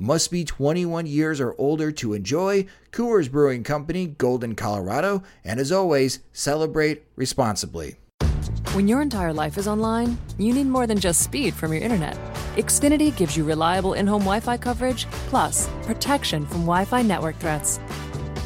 Must be 21 years or older to enjoy. Coors Brewing Company, Golden, Colorado. And as always, celebrate responsibly. When your entire life is online, you need more than just speed from your internet. Xfinity gives you reliable in home Wi Fi coverage, plus protection from Wi Fi network threats.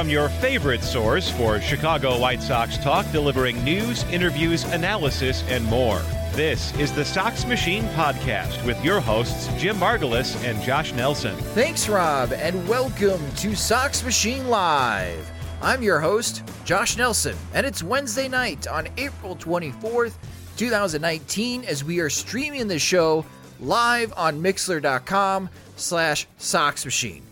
From your favorite source for Chicago White Sox talk, delivering news, interviews, analysis, and more. This is the Sox Machine Podcast with your hosts, Jim Margalus and Josh Nelson. Thanks, Rob, and welcome to Sox Machine Live. I'm your host, Josh Nelson, and it's Wednesday night on April 24th, 2019, as we are streaming the show live on Mixer.com slash Sox Machine.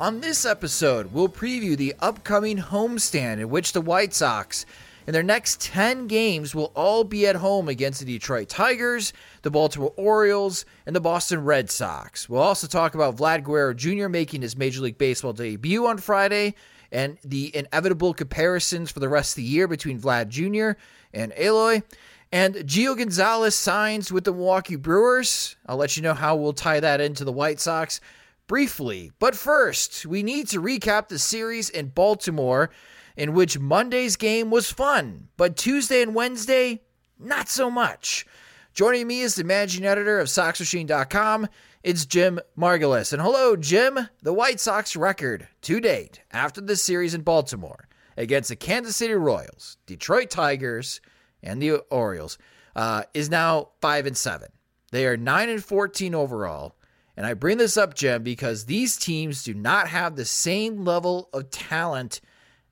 On this episode, we'll preview the upcoming homestand in which the White Sox, in their next 10 games, will all be at home against the Detroit Tigers, the Baltimore Orioles, and the Boston Red Sox. We'll also talk about Vlad Guerrero Jr. making his Major League Baseball debut on Friday and the inevitable comparisons for the rest of the year between Vlad Jr. and Eloy. And Gio Gonzalez signs with the Milwaukee Brewers. I'll let you know how we'll tie that into the White Sox briefly. But first, we need to recap the series in Baltimore, in which Monday's game was fun, but Tuesday and Wednesday, not so much. Joining me is the managing editor of SoxMachine.com. It's Jim Margalus. And hello, Jim. The White Sox record to date after the series in Baltimore against the Kansas City Royals, Detroit Tigers, and the Orioles uh, is now 5 and 7. They are 9 and 14 overall and I bring this up, Jim, because these teams do not have the same level of talent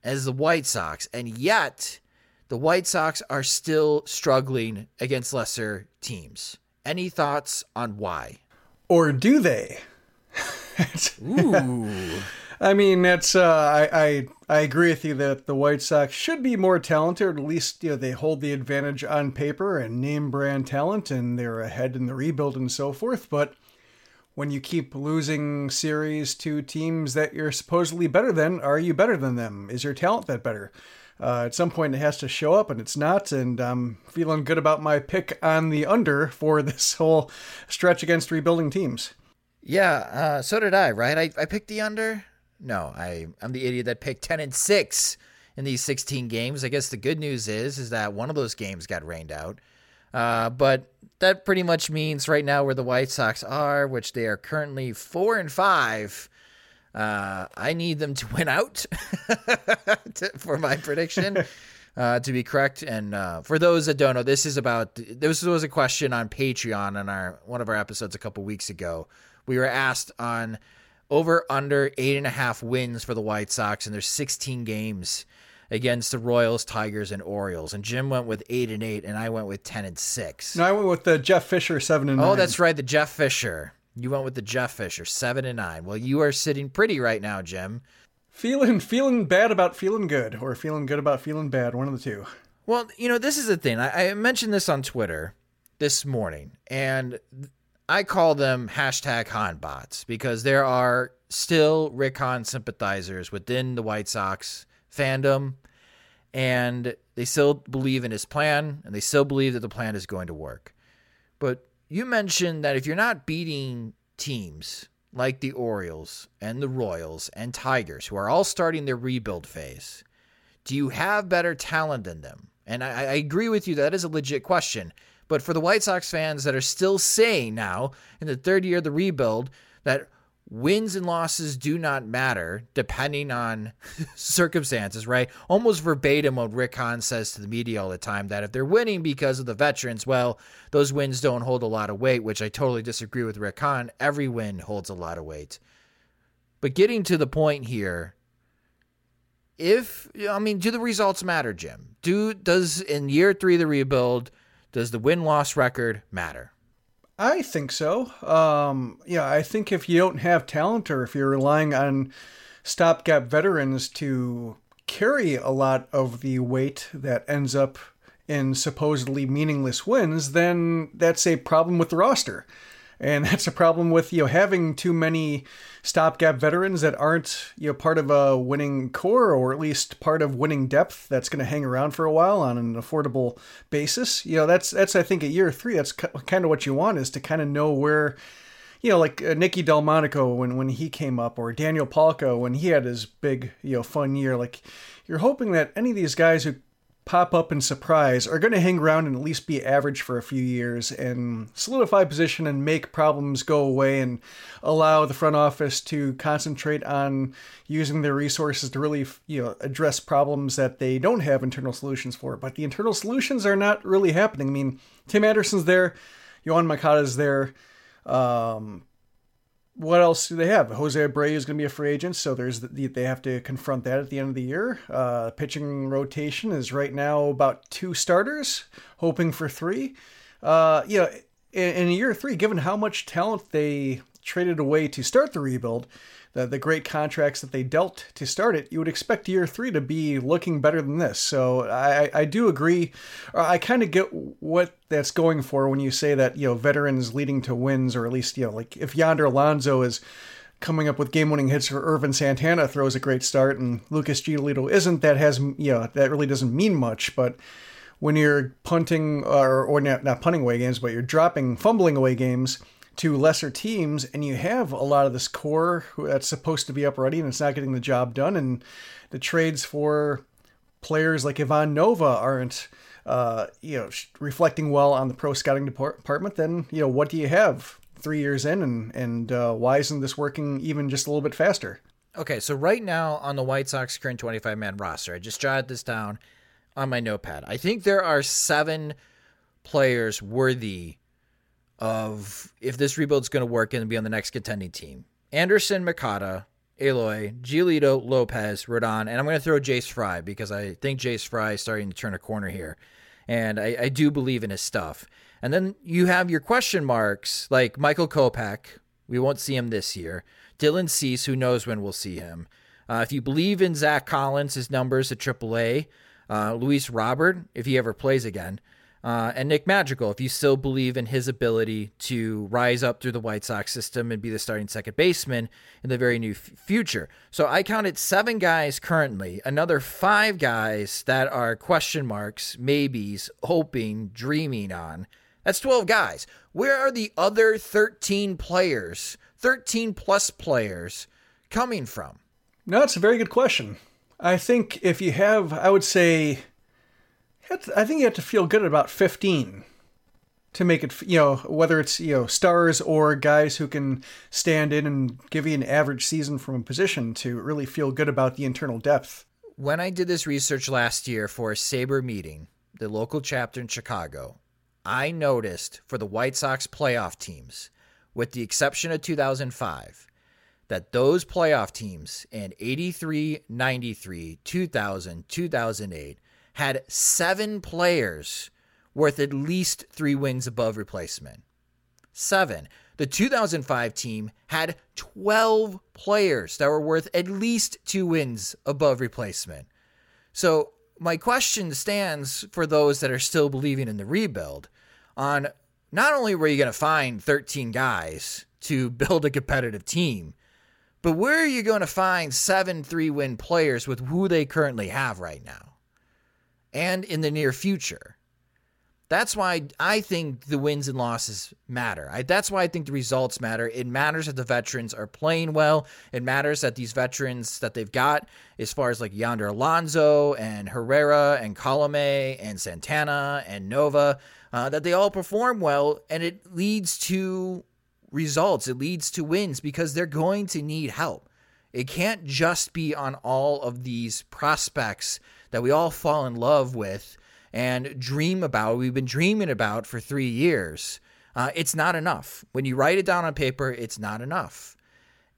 as the White Sox. And yet, the White Sox are still struggling against lesser teams. Any thoughts on why? Or do they? Ooh. I mean, that's uh, I, I I agree with you that the White Sox should be more talented. At least you know they hold the advantage on paper and name brand talent, and they're ahead in the rebuild and so forth. But when you keep losing series to teams that you're supposedly better than, are you better than them? Is your talent that better? Uh, at some point, it has to show up, and it's not. And I'm feeling good about my pick on the under for this whole stretch against rebuilding teams. Yeah, uh, so did I. Right? I, I picked the under. No, I I'm the idiot that picked ten and six in these 16 games. I guess the good news is is that one of those games got rained out. Uh, but that pretty much means right now where the White Sox are, which they are currently four and five. Uh, I need them to win out to, for my prediction uh, to be correct. And uh, for those that don't know, this is about this was a question on Patreon on our one of our episodes a couple weeks ago. We were asked on over under eight and a half wins for the White Sox, and there's 16 games against the Royals, Tigers, and Orioles. And Jim went with eight and eight, and I went with ten and six. No, I went with the Jeff Fisher seven and oh, nine. that's right, the Jeff Fisher. You went with the Jeff Fisher seven and nine. Well, you are sitting pretty right now, Jim. Feeling feeling bad about feeling good, or feeling good about feeling bad. One of the two. Well, you know, this is the thing. I, I mentioned this on Twitter this morning, and I call them hashtag Hahn bots because there are still Rick Hahn sympathizers within the White Sox fandom, and they still believe in his plan, and they still believe that the plan is going to work. But you mentioned that if you're not beating teams like the Orioles and the Royals and Tigers, who are all starting their rebuild phase, do you have better talent than them? And I, I, agree with you, that is a legit question. But for the White Sox fans that are still saying now, in the third year of the rebuild, that wins and losses do not matter depending on circumstances, right? Almost verbatim what Rick Hahn says to the media all the time that if they're winning because of the veterans, well, those wins don't hold a lot of weight, which I totally disagree with Rick Hahn. Every win holds a lot of weight. But getting to the point here, if I mean, do the results matter, Jim? Do does in year three the rebuild, does the win loss record matter? I think so. Um, yeah, I think if you don't have talent or if you're relying on stopgap veterans to carry a lot of the weight that ends up in supposedly meaningless wins, then that's a problem with the roster. And that's a problem with you know having too many stopgap veterans that aren't you know part of a winning core or at least part of winning depth that's going to hang around for a while on an affordable basis. You know that's that's I think at year three that's kind of what you want is to kind of know where you know, like uh, Nicky Delmonico when when he came up, or Daniel Palka when he had his big, you know, fun year. Like, you're hoping that any of these guys who pop up and surprise are going to hang around and at least be average for a few years and solidify position and make problems go away and allow the front office to concentrate on using their resources to really you know address problems that they don't have internal solutions for. But the internal solutions are not really happening. I mean tim anderson's there Yoan Moncada's there um, what else do they have? Jose Abreu is going to be a free agent, so there's the, they have to confront that at the end of the year. Uh, pitching rotation is right now about two starters, hoping for three. Uh, you know, in, in year three, given how much talent they traded away to start the rebuild, the, the great contracts that they dealt to start it, you would expect year three to be looking better than this. So I, I do agree. Uh, I kind of get what that's going for when you say that, you know, veterans leading to wins, or at least, you know, like if Yonder Alonso is coming up with game winning hits or Ervin Santana throws a great start and Lucas Giolito isn't, that has, you know, that really doesn't mean much. But when you're punting or, or not, not punting away games, but you're dropping, fumbling away games, to lesser teams, and you have a lot of this core that's supposed to be up ready and it's not getting the job done, and the trades for players like Ivan Nova aren't, uh, you know, reflecting well on the pro scouting department. Then you know, what do you have three years in, and and uh, why isn't this working even just a little bit faster? Okay, so right now on the White Sox current 25 man roster, I just jotted this down on my notepad. I think there are seven players worthy of if this rebuild's going to work and be on the next contending team. Anderson, Moncada, Eloy, Giolito, Lopez, Rodon, and I'm going to throw Jace Fry because I think Jace Fry is starting to turn a corner here. And I, I do believe in his stuff. And then you have your question marks like Michael Kopech. We won't see him this year. Dylan Cease, who knows when we'll see him. Uh, if you believe in Zach Collins, his numbers at AAA. Uh, Luis Robert, if he ever plays again. Uh, and Nick Madrigal, if you still believe in his ability to rise up through the White Sox system and be the starting second baseman in the very near f- future. So I counted seven guys currently, another five guys that are question marks, maybes, hoping, dreaming on. That's 12 guys. Where are the other 13 players, 13 plus players, coming from? No, that's a very good question. I think if you have, I would say, I think you have to feel good about 15 to make it, you know, whether it's, you know, stars or guys who can stand in and give you an average season from a position to really feel good about the internal depth. When I did this research last year for a SABR meeting, the local chapter in Chicago, I noticed for the White Sox playoff teams, with the exception of 2005, that those playoff teams in 83, 93, 2000, 2008 had seven players worth at least three wins above replacement. Seven. The 2005 team had 12 players that were worth at least two wins above replacement. So, my question stands for those that are still believing in the rebuild on not only were you going to find 13 guys to build a competitive team, but where are you going to find seven three win players with who they currently have right now and in the near future? That's why I think the wins and losses matter. I, that's why I think the results matter. It matters that the veterans are playing well. It matters that these veterans that they've got, as far as like Yonder Alonso and Herrera and Colome and Santana and Nova, uh, that they all perform well, and it leads to results. It leads to wins because they're going to need help. It can't just be on all of these prospects that we all fall in love with and dream about, we've been dreaming about for three years. Uh, it's not enough. When you write it down on paper, it's not enough.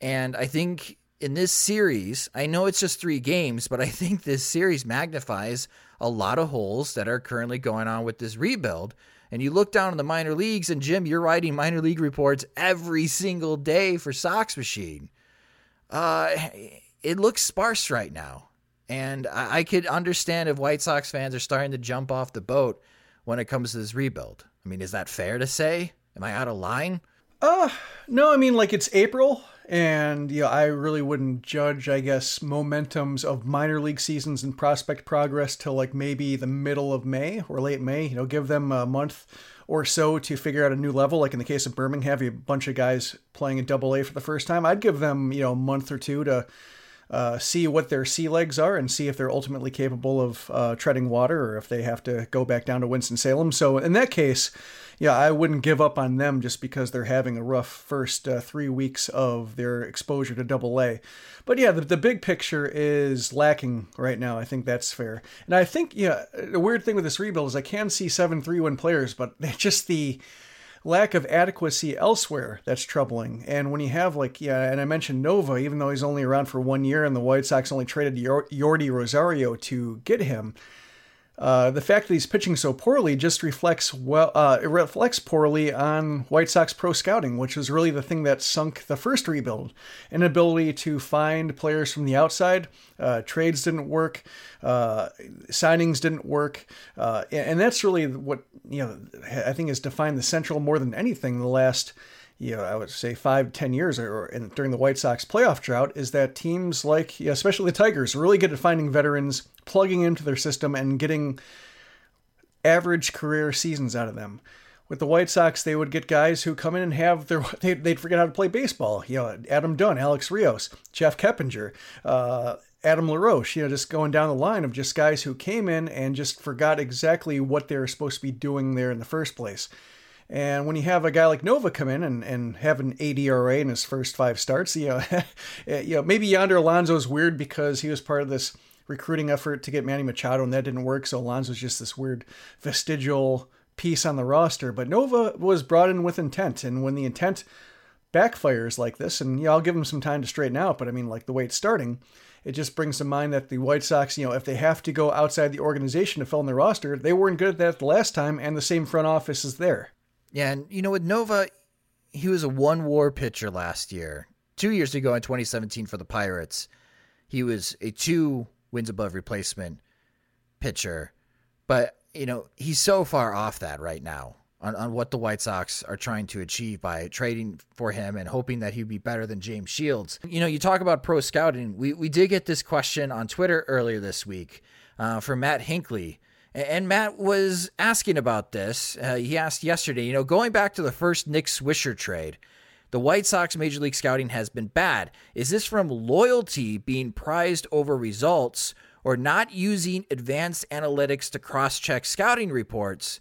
And I think in this series, I know it's just three games, but I think this series magnifies a lot of holes that are currently going on with this rebuild. And you look down in the minor leagues, and Jim, you're writing minor league reports every single day for Sox Machine. Uh, it looks sparse right now. And I, I could understand if White Sox fans are starting to jump off the boat when it comes to this rebuild. I mean, is that fair to say? Am I out of line? Uh, no, I mean, like it's April, and yeah, I really wouldn't judge, I guess, momentums of minor league seasons and prospect progress till like maybe the middle of May or late May. You know, give them a month or so to figure out a new level. Like in the case of Birmingham, you have a bunch of guys playing in Double A for the first time. I'd give them, you know, a month or two to uh, see what their sea legs are and see if they're ultimately capable of uh, treading water or if they have to go back down to Winston-Salem. So in that case, yeah, I wouldn't give up on them just because they're having a rough first uh, three weeks of their exposure to Double A. But yeah, the, the big picture is lacking right now. I think that's fair. And I think, yeah, the weird thing with this rebuild is I can see seven three win players, but just the lack of adequacy elsewhere that's troubling. And when you have like yeah, and I mentioned Nova, even though he's only around for one year, and the White Sox only traded Yordi Rosario to get him. Uh, the fact that he's pitching so poorly just reflects well. Uh, it reflects poorly on White Sox pro scouting, which was really the thing that sunk the first rebuild. Inability to find players from the outside, uh, trades didn't work, uh, signings didn't work, uh, and that's really what you know. I think has defined the Central more than anything the last you know, I would say five, ten years or, in, during the White Sox playoff drought is that teams like, especially the Tigers, are really good at finding veterans, plugging into their system, and getting average career seasons out of them. With the White Sox, they would get guys who come in and have their they, would forget how to play baseball. You know, Adam Dunn, Alex Rios, Jeff Keppinger, uh, Adam LaRoche. You know, just going down the line of just guys who came in and just forgot exactly what they were supposed to be doing there in the first place. And when you have a guy like Nova come in and, and have an 8 ERA in his first five starts, you know, eh, you know maybe Yonder Alonso is weird because he was part of this recruiting effort to get Manny Machado and that didn't work. So Alonso's just this weird vestigial piece on the roster. But Nova was brought in with intent. And when the intent backfires like this, and yeah, I'll give him some time to straighten out, but I mean, like the way it's starting, it just brings to mind that the White Sox, you know, if they have to go outside the organization to fill in their roster, they weren't good at that the last time, and the same front office is there. Yeah, and you know, with Nova, he was a one WAR pitcher last year. Two years ago in 2017 for the Pirates, he was a two wins above replacement pitcher. But, you know, he's so far off that right now on, on what the White Sox are trying to achieve by trading for him and hoping that he'd be better than James Shields. You know, you talk about pro scouting. We, we did get this question on Twitter earlier this week uh, from Matt Hinkley. And Matt was asking about this. Uh, he asked yesterday, you know, going back to the first Nick Swisher trade, the White Sox Major League Scouting has been bad. Is this from loyalty being prized over results or not using advanced analytics to cross check scouting reports?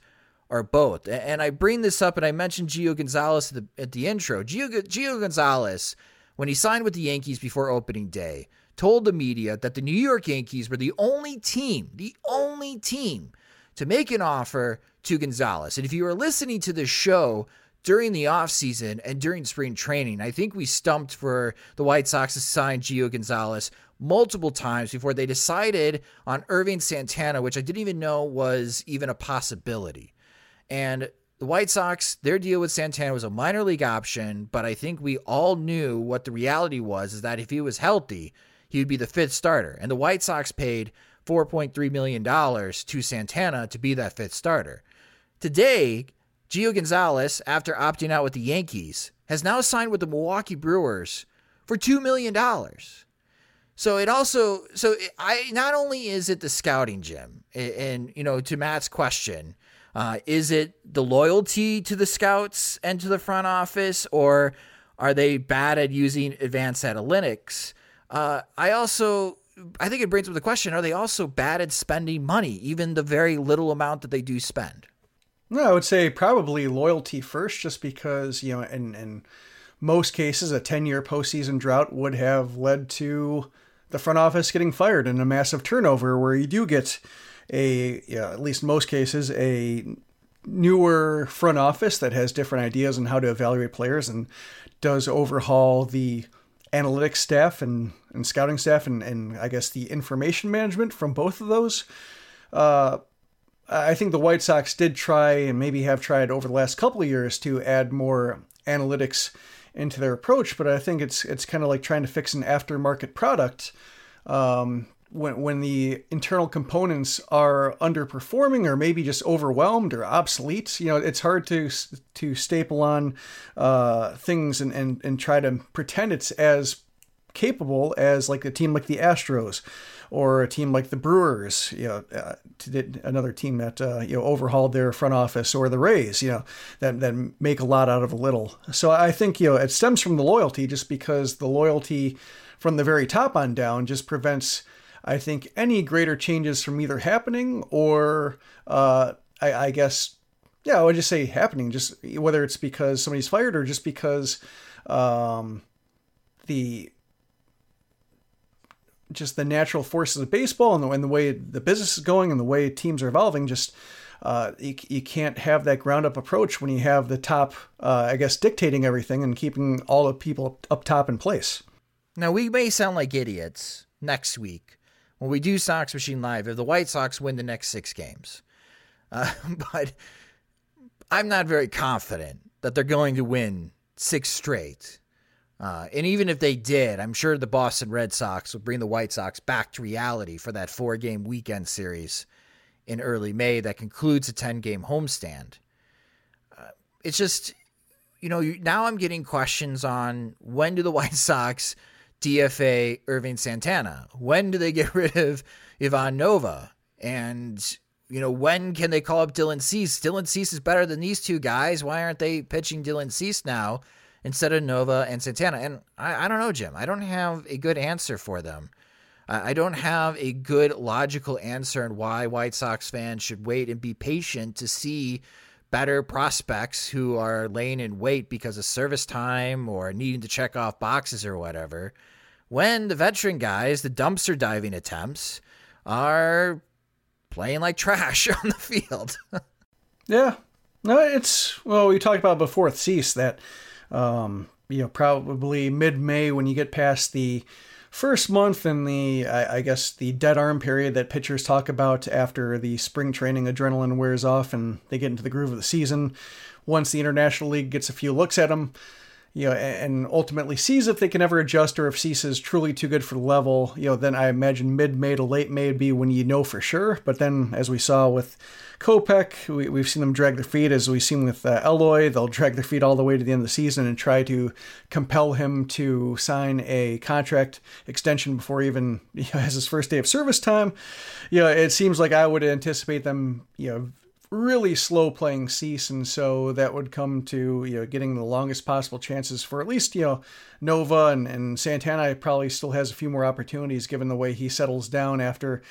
Or both. And I bring this up, and I mentioned Gio Gonzalez at the, at the intro. Gio, Gio Gonzalez, when he signed with the Yankees before opening day, told the media that the New York Yankees were the only team, the only team to make an offer to Gonzalez. And if you were listening to the show during the offseason and during spring training, I think we stumped for the White Sox to sign Gio Gonzalez multiple times before they decided on Irving Santana, which I didn't even know was even a possibility. And the White Sox, their deal with Santana was a minor league option, but I think we all knew what the reality was is that if he was healthy, he would be the fifth starter. And the White Sox paid $4.3 million to Santana to be that fifth starter. Today, Gio Gonzalez, after opting out with the Yankees, has now signed with the Milwaukee Brewers for $2 million. So it also, so I, not only is it the scouting Jim, and, and you know, to Matt's question, uh, is it the loyalty to the scouts and to the front office, or are they bad at using advanced analytics? Uh, I also, I think it brings up the question: Are they also bad at spending money, even the very little amount that they do spend? No, I would say probably loyalty first, just because you know, in in most cases, a ten year postseason drought would have led to the front office getting fired and a massive turnover, where you do get a yeah, at least most cases a newer front office that has different ideas on how to evaluate players and does overhaul the analytics staff and, and scouting staff and, and I guess the information management from both of those. Uh, I think the White Sox did try and maybe have tried over the last couple of years to add more analytics into their approach, but I think it's it's kind of like trying to fix an aftermarket product. Um, when when the internal components are underperforming or maybe just overwhelmed or obsolete, you know, it's hard to to staple on uh, things and, and and try to pretend it's as capable as like a team like the Astros or a team like the Brewers, you know, uh, another team that uh, you know overhauled their front office, or the Rays, you know, that that make a lot out of a little. So I think you know it stems from the loyalty, just because the loyalty from the very top on down just prevents I think any greater changes from either happening or, uh, I, I guess, yeah, I would just say happening, just whether it's because somebody's fired or just because um, the just the natural forces of baseball and the, and the way the business is going and the way teams are evolving just uh, you, you can't have that ground up approach when you have the top uh, i guess dictating everything and keeping all the people up top in place. Now we may sound like idiots next week when we do Sox Machine Live if the White Sox win the next six games. Uh, but I'm not very confident that they're going to win six straight. Uh, and even if they did, I'm sure the Boston Red Sox would bring the White Sox back to reality for that four game weekend series in early May that concludes a 10 game homestand. Uh, it's just, you know, now I'm getting questions on when do the White Sox DFA Irving Santana? When do they get rid of Ivan Nova? And, you know, when can they call up Dylan Cease? Dylan Cease is better than these two guys. Why aren't they pitching Dylan Cease now instead of Nova and Santana? And I, I don't know, Jim. I don't have a good answer for them. I don't have a good logical answer on why White Sox fans should wait and be patient to see better prospects who are laying in wait because of service time or needing to check off boxes or whatever, when the veteran guys, the dumpster diving attempts, are playing like trash on the field. yeah. No, it's, well, we talked about before with Cease that, um, you know, probably mid May when you get past the first month in the, I, I, guess, the dead arm period that pitchers talk about after the spring training adrenaline wears off and they get into the groove of the season. Once the International League gets a few looks at them, you know, and ultimately sees if they can ever adjust or if Cease is truly too good for the level, you know, then I imagine mid May to late May would be when you know for sure. But then, as we saw with Kopech, we, we've seen them drag their feet. As we've seen with uh, Eloy, they'll drag their feet all the way to the end of the season and try to compel him to sign a contract extension before even you know, has his first day of service time. You know, it seems like I would anticipate them, you know, really slow playing Cease, and so that would come to you know getting the longest possible chances for at least you know Nova and, and Santana probably still has a few more opportunities given the way he settles down after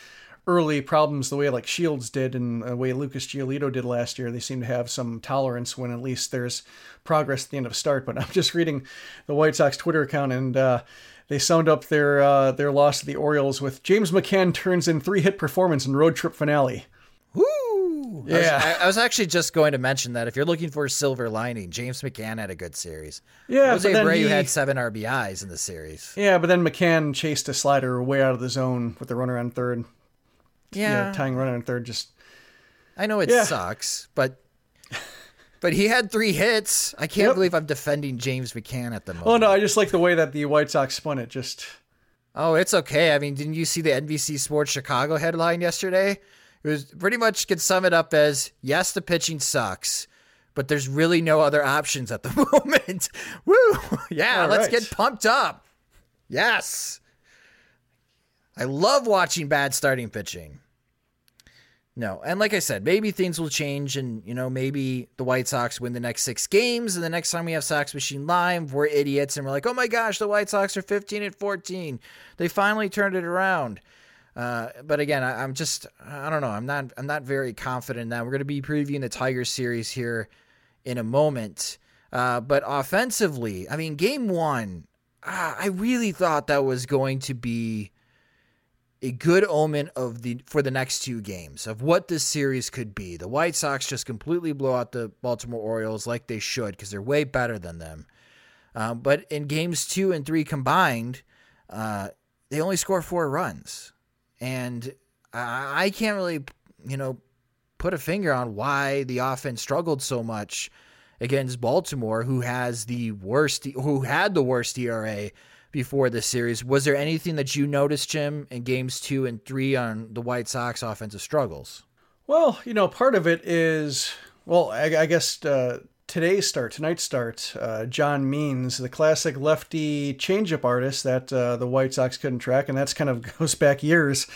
early problems the way like Shields did and the way Lucas Giolito did last year. They seem to have some tolerance when at least there's progress at the end of start. But I'm just reading the White Sox Twitter account and. Uh, they summed up their uh, their loss to the Orioles with James McCann turns in three hit performance in road trip finale. Yeah, I was, I was, actually just going to mention that if you're looking for a silver lining, James McCann had a good series. Yeah, Jose Abreu he, had seven RBIs in the series. Yeah, but then McCann chased a slider way out of the zone with the runner on third. Yeah, yeah tying runner on third. Just I know it yeah. sucks, but But he had three hits. I can't yep. believe I'm defending James McCann at the moment. Oh no, I just like the way that the White Sox spun it. Just oh, it's okay. I mean, didn't you see the NBC Sports Chicago headline yesterday? It was pretty much could sum it up as yes, the pitching sucks, but there's really no other options at the moment. Woo! Yeah, All let's right. get pumped up. Yes. I love watching bad starting pitching. No. And like I said, maybe things will change and, you know, maybe the White Sox win the next six games. And the next time we have Sox Machine Live, we're idiots and we're like, oh my gosh, the White Sox are 15 and 14. They finally turned it around. Uh, but again, I, am just, I don't know. I'm not, I'm not very confident in that. We're going to be previewing the Tigers series here in a moment. Uh, but offensively, I mean, game one, uh, I really thought that was going to be a good omen of the for the next two games of what this series could be. The White Sox just completely blow out the Baltimore Orioles like they should because they're way better than them. Um, but in games two and three combined, uh, they only score four runs, and I, can't really, you know, put a finger on why the offense struggled so much against Baltimore, who has the worst, who had the worst ERA before this series. Was there anything that you noticed, Jim, in games two and three on the White Sox offensive struggles? Well, you know, part of it is, well, I, I guess uh, today's start, tonight's start, uh, John Means, the classic lefty changeup artist that uh, the White Sox couldn't track, and that's kind of goes back years.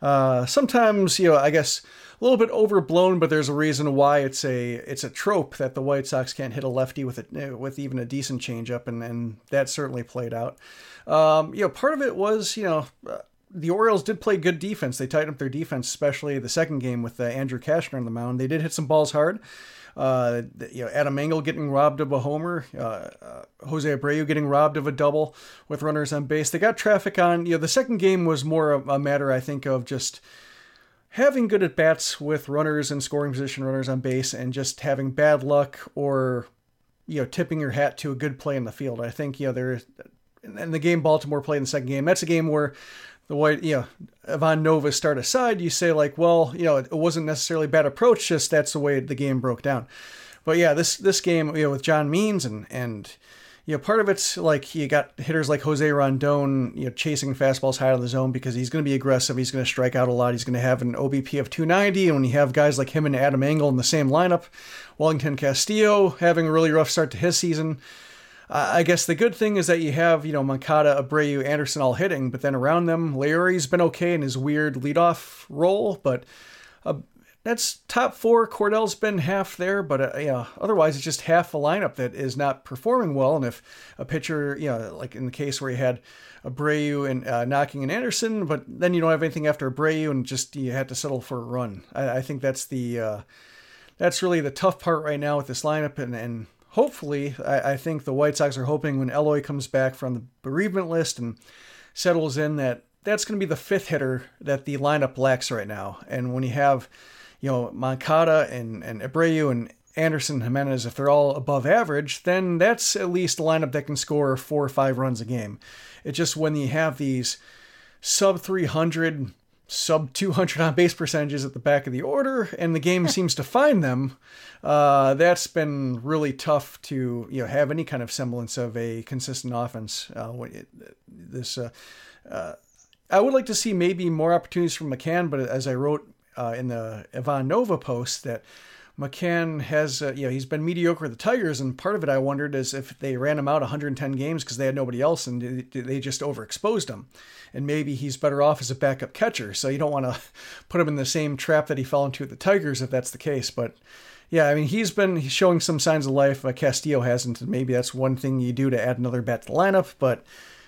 Uh, sometimes, you know, I guess a little bit overblown, but there's a reason why it's a it's a trope that the White Sox can't hit a lefty with it with even a decent changeup, and and that certainly played out. Um, you know, part of it was you know. Uh, the Orioles did play good defense. They tightened up their defense, especially the second game with uh, Andrew Cashner on the mound. They did hit some balls hard. Uh, you know, Adam Engel getting robbed of a homer, uh, uh, Jose Abreu getting robbed of a double with runners on base. They got traffic on. You know, the second game was more a, a matter, I think, of just having good at bats with runners and scoring position runners on base and just having bad luck or you know tipping your hat to a good play in the field. I think you know there and the game Baltimore played in the second game. That's a game where the white you know Ivan Nova start aside. You say like, well, you know, it wasn't necessarily bad approach. Just that's the way the game broke down. But yeah, this this game you know with John Means and and you know, part of it's like you got hitters like Jose Rondon, you know, chasing fastballs high of the zone because he's going to be aggressive. He's going to strike out a lot. He's going to have an OBP of 290. And when you have guys like him and Adam Engel in the same lineup, Wellington Castillo having a really rough start to his season. I guess the good thing is that you have, you know, Moncada, Abreu, Anderson all hitting, but then around them, Leury's been okay in his weird leadoff role, but uh, that's top four. Cordell's been half there, but uh, yeah, otherwise it's just half the lineup that is not performing well. And if a pitcher, you know, like in the case where you had Abreu and uh, knocking and Anderson, but then you don't have anything after Abreu and just you had to settle for a run. I, I think that's the uh, that's really the tough part right now with this lineup, and and hopefully I, I think the White Sox are hoping when Eloy comes back from the bereavement list and settles in that that's going to be the fifth hitter that the lineup lacks right now, and when you have you know, Moncada and, and Abreu and Anderson Jimenez, if they're all above average, then that's at least a lineup that can score four or five runs a game. It's just when you have these sub 300, sub 200 on base percentages at the back of the order, and the game seems to find them, uh, that's been really tough to you know have any kind of semblance of a consistent offense. Uh, it, this, uh, uh, I would like to see maybe more opportunities from McCann, but as I wrote uh, in the Ivan Nova post that McCann has, uh, you know, he's been mediocre with the Tigers, and part of it I wondered is if they ran him out 110 games because they had nobody else and they just overexposed him, and maybe he's better off as a backup catcher. So you don't want to put him in the same trap that he fell into at the Tigers if that's the case. But yeah, I mean, he's been showing some signs of life. Uh, Castillo hasn't, and maybe that's one thing you do to add another bat to the lineup. But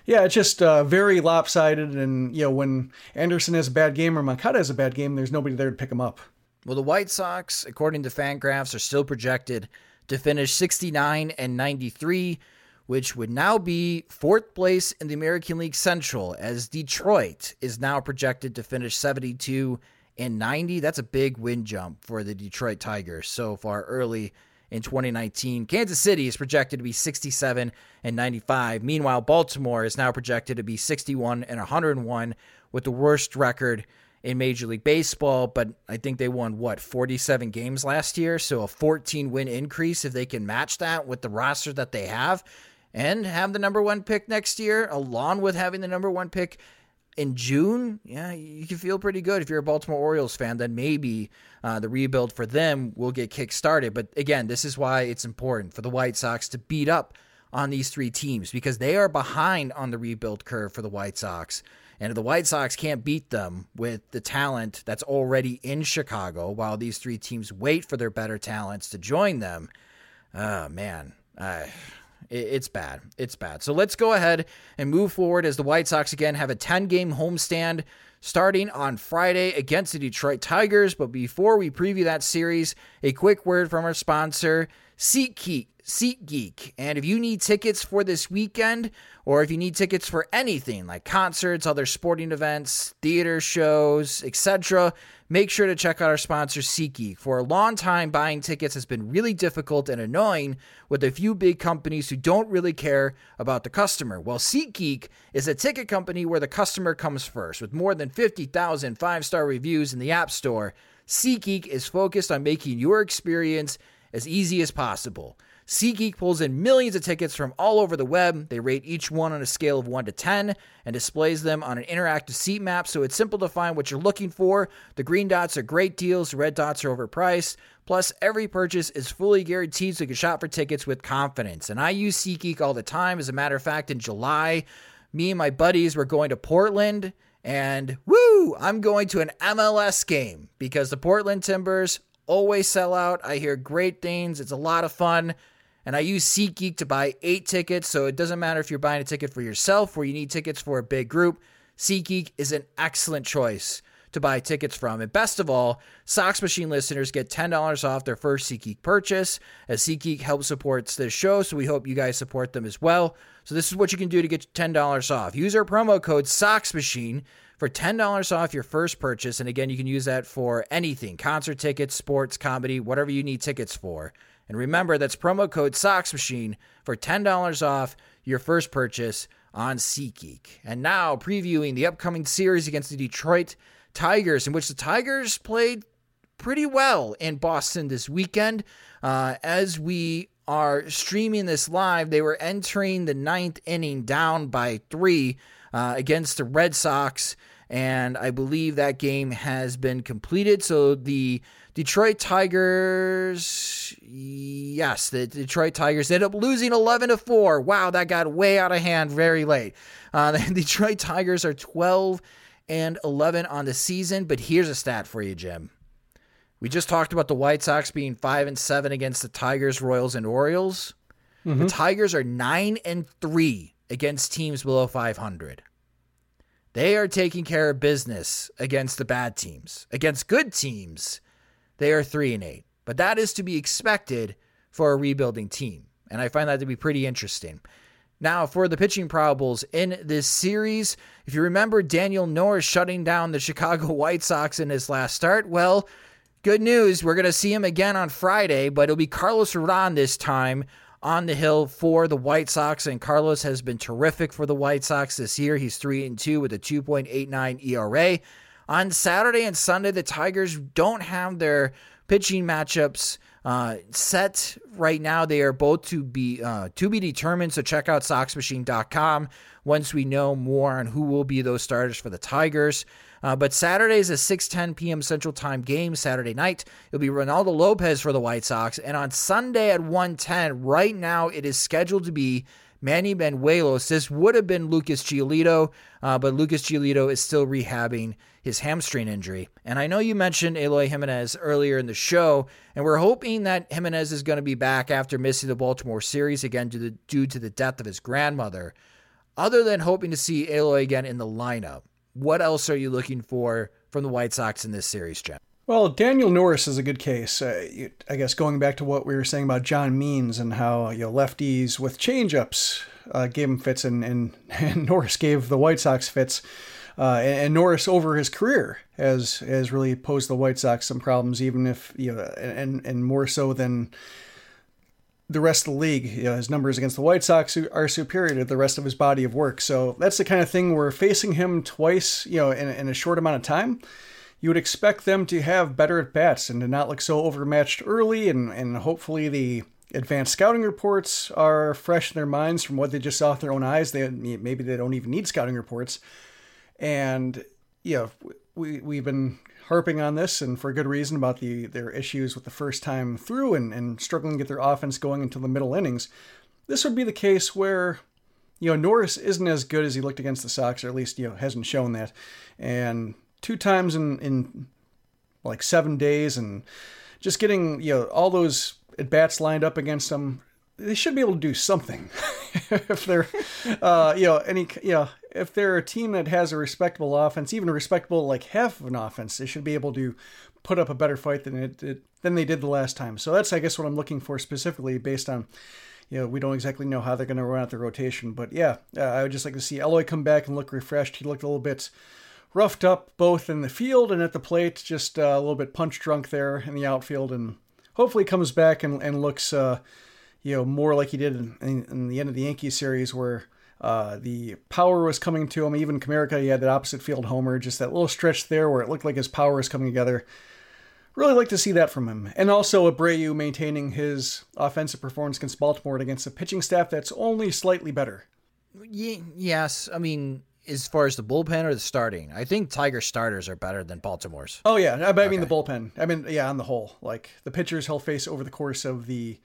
yeah, it's just uh, very lopsided. And, you know, when Anderson has a bad game or Moncada has a bad game, there's nobody there to pick him up. Well, the White Sox, according to Fangraphs, are still projected to finish 69 and 93, which would now be fourth place in the American League Central, as Detroit is now projected to finish 72 and 90. That's a big win jump for the Detroit Tigers so far early in 2019. Kansas City is projected to be 67 and 95. Meanwhile, Baltimore is now projected to be 61 and 101 with the worst record in Major League Baseball, but I think they won what 47 games last year, so a 14 win increase if they can match that with the roster that they have and have the number 1 pick next year along with having the number 1 pick in June, yeah, you can feel pretty good if you're a Baltimore Orioles fan. Then maybe uh, the rebuild for them will get kick started. But again, this is why it's important for the White Sox to beat up on these three teams because they are behind on the rebuild curve for the White Sox. And if the White Sox can't beat them with the talent that's already in Chicago while these three teams wait for their better talents to join them, oh man, it's bad. It's bad. So let's go ahead and move forward as the White Sox again have a 10 game homestand starting on Friday against the Detroit Tigers. But before we preview that series, a quick word from our sponsor, SeatGeek. SeatGeek. And if you need tickets for this weekend, or if you need tickets for anything like concerts, other sporting events, theater shows, etc., make sure to check out our sponsor, SeatGeek. For a long time, buying tickets has been really difficult and annoying with a few big companies who don't really care about the customer. Well, SeatGeek is a ticket company where the customer comes first. With more than 50,000 five star reviews in the App Store, SeatGeek is focused on making your experience as easy as possible. SeatGeek pulls in millions of tickets from all over the web. They rate each one on a scale of 1 to 10 and displays them on an interactive seat map so it's simple to find what you're looking for. The green dots are great deals, the red dots are overpriced. Plus, every purchase is fully guaranteed so you can shop for tickets with confidence. And I use SeatGeek all the time. As a matter of fact, in July, me and my buddies were going to Portland and woo, I'm going to an MLS game because the Portland Timbers always sell out. I hear great things. It's a lot of fun. And I use SeatGeek to buy eight tickets, so it doesn't matter if you're buying a ticket for yourself or you need tickets for a big group. SeatGeek is an excellent choice to buy tickets from. And best of all, Sox Machine listeners get $10 off their first SeatGeek purchase, as SeatGeek helps supports this show, so we hope you guys support them as well. So this is what you can do to get $10 off. Use our promo code SOX Machine for $10 off your first purchase. And again, you can use that for anything concert tickets, sports, comedy, whatever you need tickets for. And remember, that's promo code SOXMachine for $10 off your first purchase on SeatGeek. And now, previewing the upcoming series against the Detroit Tigers, in which the Tigers played pretty well in Boston this weekend. Uh, as we are streaming this live, they were entering the ninth inning down by three uh, against the Red Sox. And I believe that game has been completed. So the Detroit Tigers, yes, the Detroit Tigers ended up losing 11 to 4. Wow, that got way out of hand very late. Uh, the Detroit Tigers are 12 and 11 on the season, but here's a stat for you, Jim. We just talked about the White Sox being 5 and 7 against the Tigers, Royals, and Orioles. Mm-hmm. The Tigers are 9 and 3 against teams below 500. They are taking care of business against the bad teams. Against good teams, they are 3 and 8. But that is to be expected for a rebuilding team. And I find that to be pretty interesting. Now, for the pitching probables in this series, if you remember Daniel Norris shutting down the Chicago White Sox in his last start, well, good news. We're going to see him again on Friday, but it'll be Carlos Rodon this time on the hill for the White Sox. And Carlos has been terrific for the White Sox this year. He's 3 and 2 with a 2.89 ERA. On Saturday and Sunday, the Tigers don't have their pitching matchups uh, set right now. They are both to be uh, to be determined. So check out SoxMachine.com once we know more on who will be those starters for the Tigers. Uh, but Saturday is a 6:10 p.m. Central Time game. Saturday night it'll be Reynaldo Lopez for the White Sox, and on Sunday at 1:10. Right now it is scheduled to be Manny Banuelos. This would have been Lucas Giolito, uh, but Lucas Giolito is still rehabbing his hamstring injury. And I know you mentioned Eloy Jimenez earlier in the show, and we're hoping that Jimenez is going to be back after missing the Baltimore series again due to, the, due to the death of his grandmother. Other than hoping to see Eloy again in the lineup, what else are you looking for from the White Sox in this series, Jim? Well, Daniel Norris is a good case. Uh, you, I guess going back to what we were saying about John Means and how you know lefties with changeups uh, gave him fits, and, and, and Norris gave the White Sox fits. Uh, and, and, Norris over his career has has really posed the White Sox some problems, even if you know, and and more so than the rest of the league. You know, his numbers against the White Sox are superior to the rest of his body of work. So that's the kind of thing where facing him twice, you know, in, in a short amount of time, you would expect them to have better at bats and to not look so overmatched early. And, and hopefully the advanced scouting reports are fresh in their minds from what they just saw with their own eyes. They maybe they don't even need scouting reports. And yeah, we we've been harping on this, and for good reason, about the their issues with the first time through and, and struggling to get their offense going until the middle innings. This would be the case where, you know, Norris isn't as good as he looked against the Sox, or at least, you know, hasn't shown that. And two times in, in like seven days and just getting, you know, all those at bats lined up against them, they should be able to do something. if they're, uh, you know, any, know, if they're a team that has a respectable offense, even a respectable like half of an offense, they should be able to put up a better fight than it, it than they did the last time. So that's I guess what I'm looking for specifically based on you know, we don't exactly know how they're going to run out the rotation, but yeah, uh, I would just like to see Eloy come back and look refreshed. He looked a little bit roughed up both in the field and at the plate, just uh, a little bit punch drunk there in the outfield, and hopefully comes back and, and looks, uh, you know, more like he did in, in, in the end of the Yankee series where uh, the power was coming to him. Even Comerica, he had that opposite field homer, just that little stretch there where it looked like his power was coming together. Really like to see that from him. And also Abreu maintaining his offensive performance against Baltimore against a pitching staff that's only slightly better. yes, I mean, as far as the bullpen or the starting, I think Tiger starters are better than Baltimore's. Oh yeah, I, mean okay. the bullpen. I mean, yeah, on the whole, like the pitchers he'll face over the course of the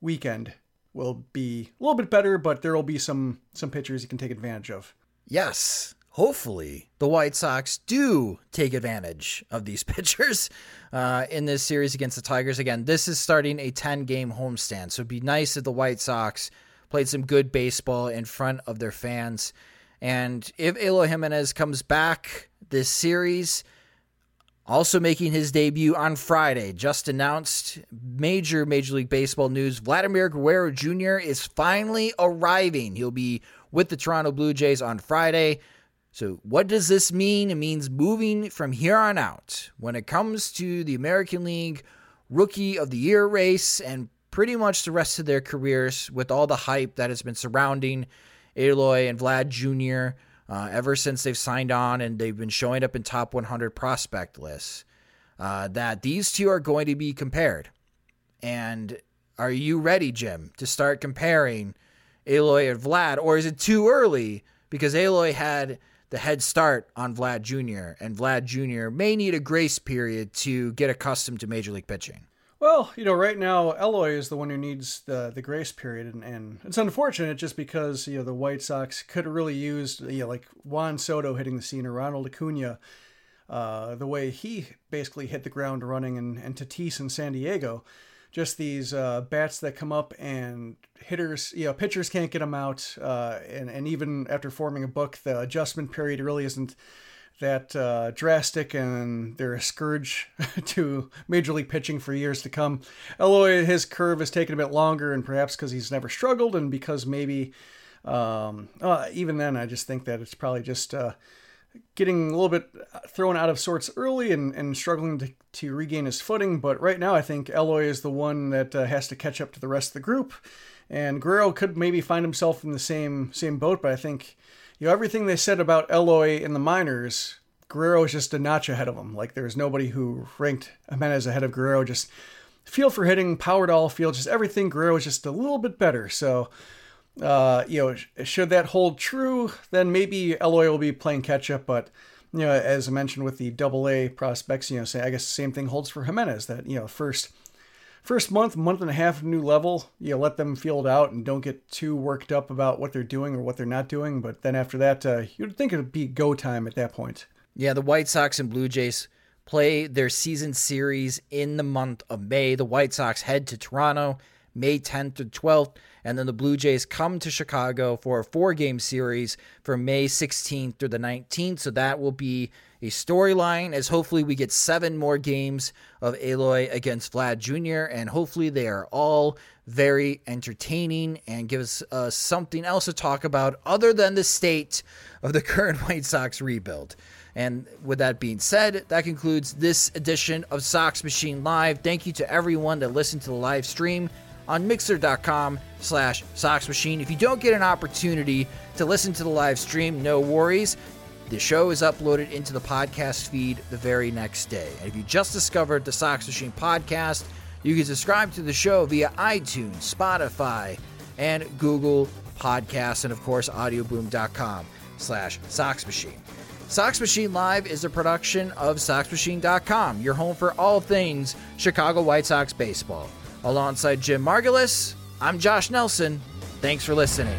weekend will be a little bit better, but there will be some some pitchers you can take advantage of. Yes. Hopefully, the White Sox do take advantage of these pitchers uh, in this series against the Tigers. Again, this is starting a 10 game homestand, so it'd be nice if the White Sox played some good baseball in front of their fans. And if Eloy Jimenez comes back this series, also making his debut on Friday, just announced major Major League Baseball news. Vladimir Guerrero Jr. is finally arriving. He'll be with the Toronto Blue Jays on Friday. So, what does this mean? It means moving from here on out when it comes to the American League Rookie of the Year race and pretty much the rest of their careers with all the hype that has been surrounding Eloy and Vlad Jr uh, ever since they've signed on and they've been showing up in top 100 prospect lists. Uh, that these two are going to be compared. And are you ready, Jim, to start comparing Eloy and Vlad, or is it too early because Eloy had the head start on Vlad Jr. and Vlad Jr. may need a grace period to get accustomed to major league pitching? Well, you know, right now Eloy is the one who needs the the grace period, and, and it's unfortunate just because you know the White Sox could have really used you know like Juan Soto hitting the scene or Ronald Acuna, uh, the way he basically hit the ground running, and and Tatis in San Diego, just these uh, bats that come up and hitters, you know, pitchers can't get them out, uh, and and even after forming a book, the adjustment period really isn't that uh, drastic and they're a scourge to major league pitching for years to come. Eloy, his curve has taken a bit longer, and perhaps because he's never struggled, and because maybe um, uh, even then, I just think that it's probably just uh, getting a little bit thrown out of sorts early and, and struggling to, to regain his footing. But right now, I think Eloy is the one that uh, has to catch up to the rest of the group. And Guerrero could maybe find himself in the same same boat, but I think you know, everything they said about Eloy in the minors, Guerrero is just a notch ahead of him. Like there's nobody who ranked Jimenez ahead of Guerrero. Just feel for hitting, power to all field, just everything. Guerrero is just a little bit better. So, uh, you know, should that hold true, then maybe Eloy will be playing catch up. But you know, as I mentioned with the Double A prospects, you know, say I guess the same thing holds for Jimenez. That you know, first first month, month and a half new level, you let them feel it out and don't get too worked up about what they're doing or what they're not doing. But then after that, uh, you'd think it'd be go time at that point. Yeah, the White Sox and Blue Jays play their season series in the month of May. The White Sox head to Toronto May 10th to 12th, and then the Blue Jays come to Chicago for a four game series from May 16th through the 19th. So that will be a storyline as hopefully we get seven more games of Eloy against Vlad Jr. and hopefully they are all very entertaining and give us uh, something else to talk about other than the state of the current White Sox rebuild. And with that being said, that concludes this edition of Sox Machine Live. Thank you to everyone that listened to the live stream on mixer.com slash soxmachine. If you don't get an opportunity to listen to the live stream, no worries. The show is uploaded into the podcast feed the very next day. And if you just discovered the Sox Machine podcast, you can subscribe to the show via iTunes, Spotify, and Google Podcasts, and of course, audioboom.com slash Sox Machine. Sox Machine Live is a production of SoxMachine.com, your home for all things Chicago White Sox baseball. Alongside Jim Margalus, I'm Josh Nelson. Thanks for listening.